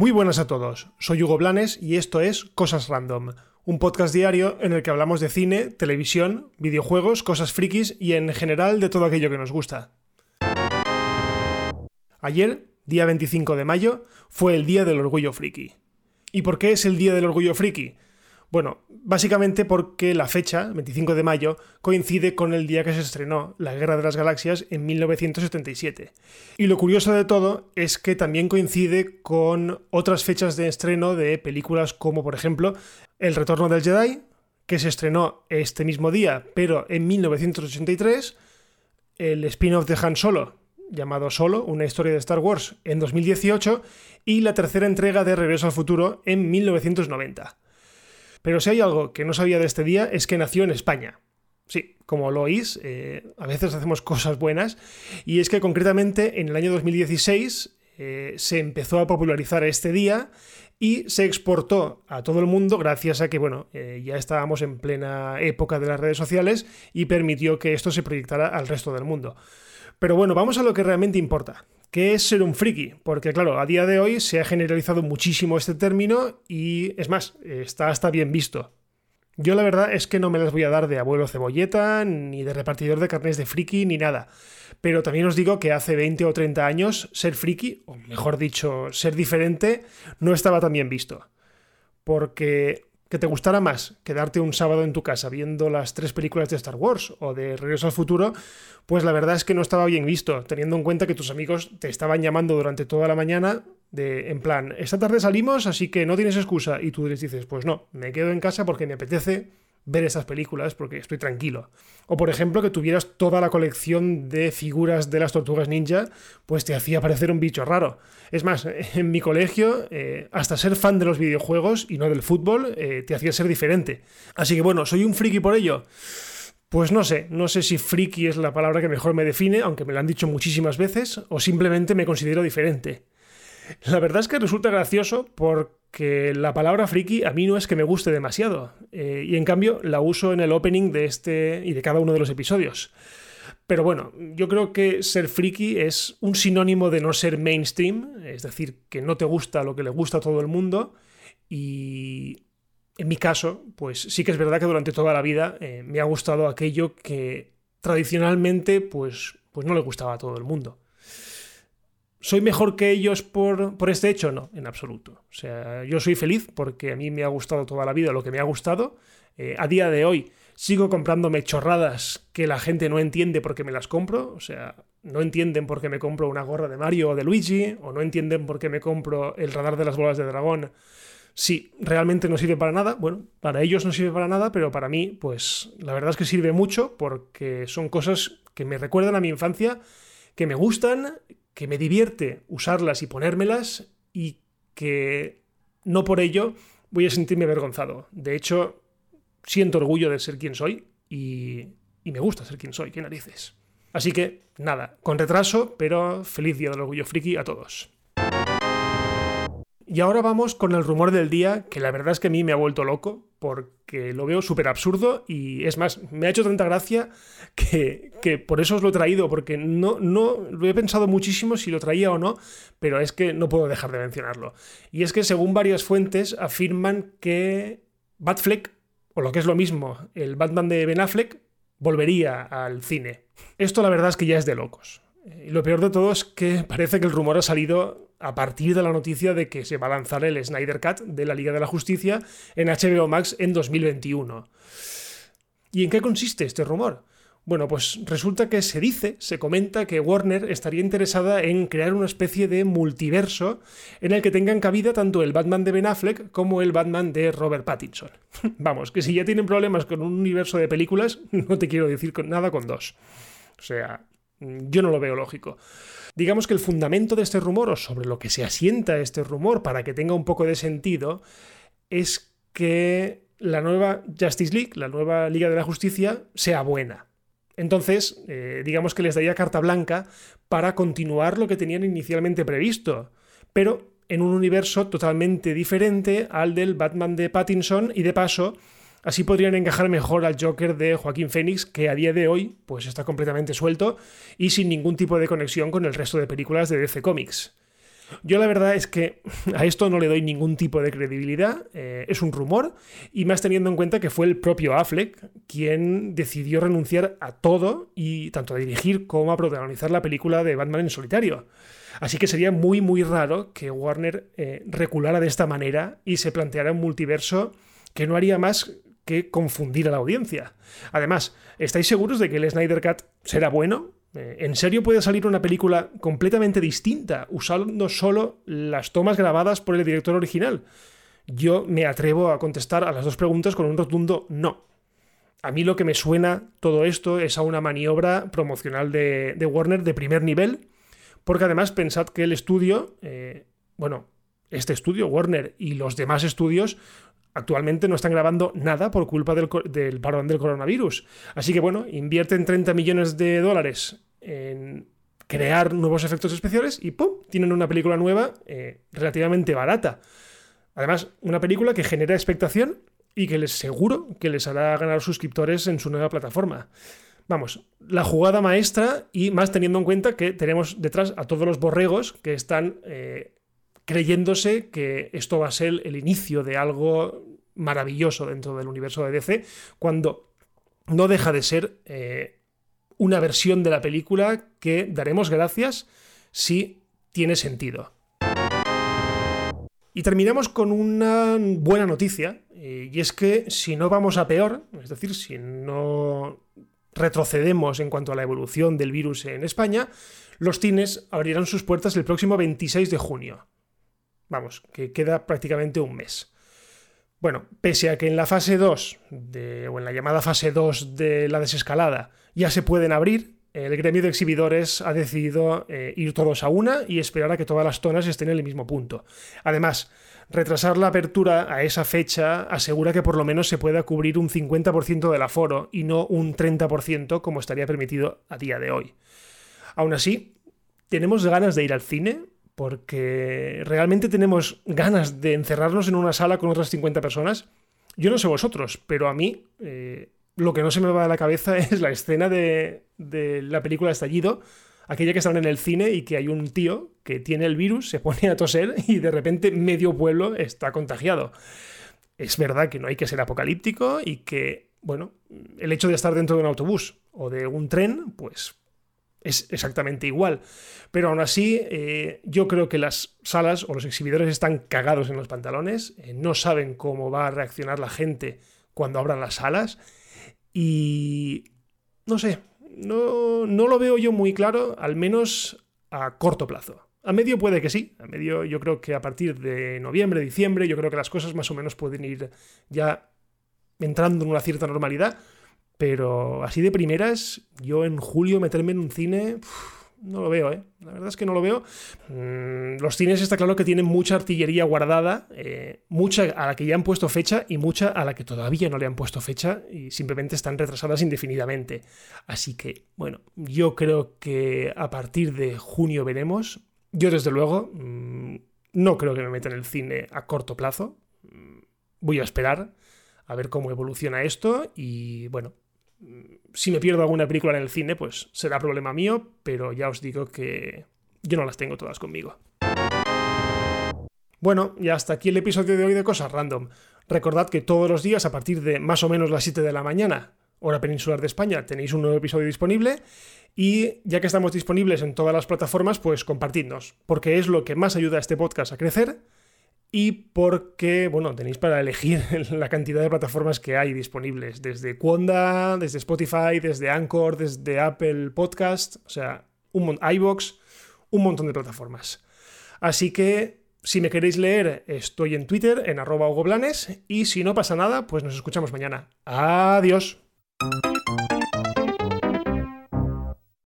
Muy buenas a todos, soy Hugo Blanes y esto es Cosas Random, un podcast diario en el que hablamos de cine, televisión, videojuegos, cosas frikis y en general de todo aquello que nos gusta. Ayer, día 25 de mayo, fue el Día del Orgullo Friki. ¿Y por qué es el Día del Orgullo Friki? Bueno, básicamente porque la fecha, 25 de mayo, coincide con el día que se estrenó La Guerra de las Galaxias en 1977. Y lo curioso de todo es que también coincide con otras fechas de estreno de películas como por ejemplo El Retorno del Jedi, que se estrenó este mismo día, pero en 1983, el spin-off de Han Solo, llamado Solo, una historia de Star Wars, en 2018, y la tercera entrega de Regreso al Futuro en 1990. Pero si hay algo que no sabía de este día es que nació en España. Sí, como lo oís, eh, a veces hacemos cosas buenas, y es que concretamente en el año 2016 eh, se empezó a popularizar este día y se exportó a todo el mundo gracias a que, bueno, eh, ya estábamos en plena época de las redes sociales y permitió que esto se proyectara al resto del mundo. Pero bueno, vamos a lo que realmente importa, ¿Qué es ser un friki? Porque claro, a día de hoy se ha generalizado muchísimo este término y es más, está hasta bien visto. Yo la verdad es que no me las voy a dar de abuelo cebolleta, ni de repartidor de carnes de friki, ni nada. Pero también os digo que hace 20 o 30 años ser friki, o mejor dicho, ser diferente, no estaba tan bien visto. Porque que te gustara más quedarte un sábado en tu casa viendo las tres películas de Star Wars o de Regreso al Futuro, pues la verdad es que no estaba bien visto, teniendo en cuenta que tus amigos te estaban llamando durante toda la mañana de, en plan, esta tarde salimos, así que no tienes excusa, y tú les dices, pues no, me quedo en casa porque me apetece ver esas películas porque estoy tranquilo. O por ejemplo que tuvieras toda la colección de figuras de las tortugas ninja, pues te hacía parecer un bicho raro. Es más, en mi colegio, eh, hasta ser fan de los videojuegos y no del fútbol, eh, te hacía ser diferente. Así que bueno, ¿soy un friki por ello? Pues no sé, no sé si friki es la palabra que mejor me define, aunque me lo han dicho muchísimas veces, o simplemente me considero diferente. La verdad es que resulta gracioso porque que la palabra friki a mí no es que me guste demasiado, eh, y en cambio la uso en el opening de este y de cada uno de los episodios. Pero bueno, yo creo que ser friki es un sinónimo de no ser mainstream, es decir, que no te gusta lo que le gusta a todo el mundo, y en mi caso, pues sí que es verdad que durante toda la vida eh, me ha gustado aquello que tradicionalmente pues, pues no le gustaba a todo el mundo. ¿Soy mejor que ellos por, este hecho? No, en absoluto. O sea, yo soy feliz porque a mí me ha gustado toda la vida lo que me ha gustado. Eh, a día de hoy sigo comprándome chorradas que la gente no entiende por qué me las compro. O sea, no entienden por qué me compro una gorra de Mario o de Luigi, o no entienden por qué me compro el radar de las bolas de dragón. Sí, realmente no sirve para nada. Bueno, para ellos no sirve para nada, pero para mí, pues la verdad es que sirve mucho porque son cosas que me recuerdan a mi infancia, que me gustan, que me divierte usarlas y ponérmelas y que no por ello voy a sentirme avergonzado. De hecho, siento orgullo de ser quien soy y, y me gusta ser quien soy, qué narices. Así que, nada, con retraso, pero feliz día del orgullo friki a todos. Y ahora vamos con el rumor del día, que la verdad es que a mí me ha vuelto loco, porque lo veo súper absurdo y es más, me ha hecho tanta gracia que, por eso os lo he traído, porque no, no lo he pensado muchísimo si lo traía o no, pero es que no puedo dejar de mencionarlo. Y es que según varias fuentes afirman que Batfleck, o lo que es lo mismo, el Batman de Ben Affleck, volvería al cine. Esto la verdad es que ya es de locos. Y lo peor de todo es que parece que el rumor ha salido a partir de la noticia de que se va a lanzar el Snyder Cut de la Liga de la Justicia en HBO Max en 2021. ¿Y en qué consiste este rumor? Bueno, pues resulta que se dice, se comenta que Warner estaría interesada en crear una especie de multiverso en el que tengan cabida tanto el Batman de Ben Affleck como el Batman de Robert Pattinson. Vamos, que si ya tienen problemas con un universo de películas, no te quiero decir nada con dos. O sea, yo no lo veo lógico. Digamos que el fundamento de este rumor, o sobre lo que se asienta este rumor para que tenga un poco de sentido, es que la nueva Justice League, la nueva Liga de la Justicia, sea buena. Entonces, eh, digamos que les daría carta blanca para continuar lo que tenían inicialmente previsto, pero en un universo totalmente diferente al del Batman de Pattinson y de paso Así podrían encajar mejor al Joker de Joaquín Phoenix, que a día de hoy pues está completamente suelto y sin ningún tipo de conexión con el resto de películas de DC Comics. Yo la verdad es que a esto no le doy ningún tipo de credibilidad, eh, es un rumor, y más teniendo en cuenta que fue el propio Affleck quien decidió renunciar a todo y tanto a dirigir como a protagonizar la película de Batman en solitario. Así que sería muy muy raro que Warner eh, reculara de esta manera y se planteara un multiverso que no haría más que confundir a la audiencia. Además, ¿estáis seguros de que el Snyder Cut será bueno? Eh, ¿En serio puede salir una película completamente distinta usando solo las tomas grabadas por el director original? Yo me atrevo a contestar a las dos preguntas con un rotundo no. A mí lo que me suena todo esto es a una maniobra promocional de, Warner de primer nivel, porque además pensad que el estudio, eh, bueno, este estudio, Warner y los demás estudios, actualmente no están grabando nada por culpa del, parón del coronavirus. Así que bueno, invierten 30 millones de dólares en crear nuevos efectos especiales y ¡pum! Tienen una película nueva eh, relativamente barata. Además, una película que genera expectación y que les seguro que les hará ganar suscriptores en su nueva plataforma. Vamos, la jugada maestra y más teniendo en cuenta que tenemos detrás a todos los borregos que están eh, creyéndose que esto va a ser el inicio de algo maravilloso dentro del universo de DC, cuando no deja de ser eh, una versión de la película que daremos gracias si tiene sentido. Y terminamos con una buena noticia, eh, y es que si no vamos a peor, es decir, si no retrocedemos en cuanto a la evolución del virus en España, los cines abrirán sus puertas el próximo 26 de junio. Vamos, que queda prácticamente un mes. Bueno, pese a que en la fase 2, o en la llamada fase 2 de la desescalada, ya se pueden abrir, el gremio de exhibidores ha decidido eh, ir todos a una y esperar a que todas las zonas estén en el mismo punto. Además, retrasar la apertura a esa fecha asegura que por lo menos se pueda cubrir un 50% del aforo y no un 30% como estaría permitido a día de hoy. Aún así, ¿tenemos ganas de ir al cine? Porque realmente tenemos ganas de encerrarnos en una sala con otras 50 personas. Yo no sé vosotros, pero a mí eh, lo que no se me va a la cabeza es la escena de, la película Estallido, aquella que están en el cine y que hay un tío que tiene el virus, se pone a toser y de repente medio pueblo está contagiado. Es verdad que no hay que ser apocalíptico y que, bueno, el hecho de estar dentro de un autobús o de un tren, pues es exactamente igual. Pero aún así, eh, yo creo que las salas o los exhibidores están cagados en los pantalones, eh, no saben cómo va a reaccionar la gente cuando abran las salas y no sé, no, no lo veo yo muy claro, al menos a corto plazo. A medio puede que sí, a medio yo creo que a partir de noviembre, diciembre, yo creo que las cosas más o menos pueden ir ya entrando en una cierta normalidad, pero así de primeras, yo en julio meterme en un cine... no lo veo, ¿eh? La verdad es que no lo veo. Mm, los cines está claro que tienen mucha artillería guardada, eh, mucha a la que ya han puesto fecha y mucha a la que todavía no le han puesto fecha y simplemente están retrasadas indefinidamente. Así que, bueno, yo creo que a partir de junio veremos. Yo, desde luego, mm, no creo que me meta en el cine a corto plazo. Mm, voy a esperar a ver cómo evoluciona esto y, bueno, si me pierdo alguna película en el cine, pues será problema mío, pero ya os digo que yo no las tengo todas conmigo. Bueno, y hasta aquí el episodio de hoy de Cosas Random. Recordad que todos los días, a partir de más o menos las 7 de la mañana, hora peninsular de España, tenéis un nuevo episodio disponible. Y ya que estamos disponibles en todas las plataformas, pues compartidnos, porque es lo que más ayuda a este podcast a crecer y porque, bueno, tenéis para elegir la cantidad de plataformas que hay disponibles, desde Quonda, desde Spotify, desde Anchor, desde Apple Podcast, o sea, un iBox, un montón de plataformas. Así que, si me queréis leer, estoy en Twitter, en arroba y si no pasa nada, pues nos escuchamos mañana. Adiós.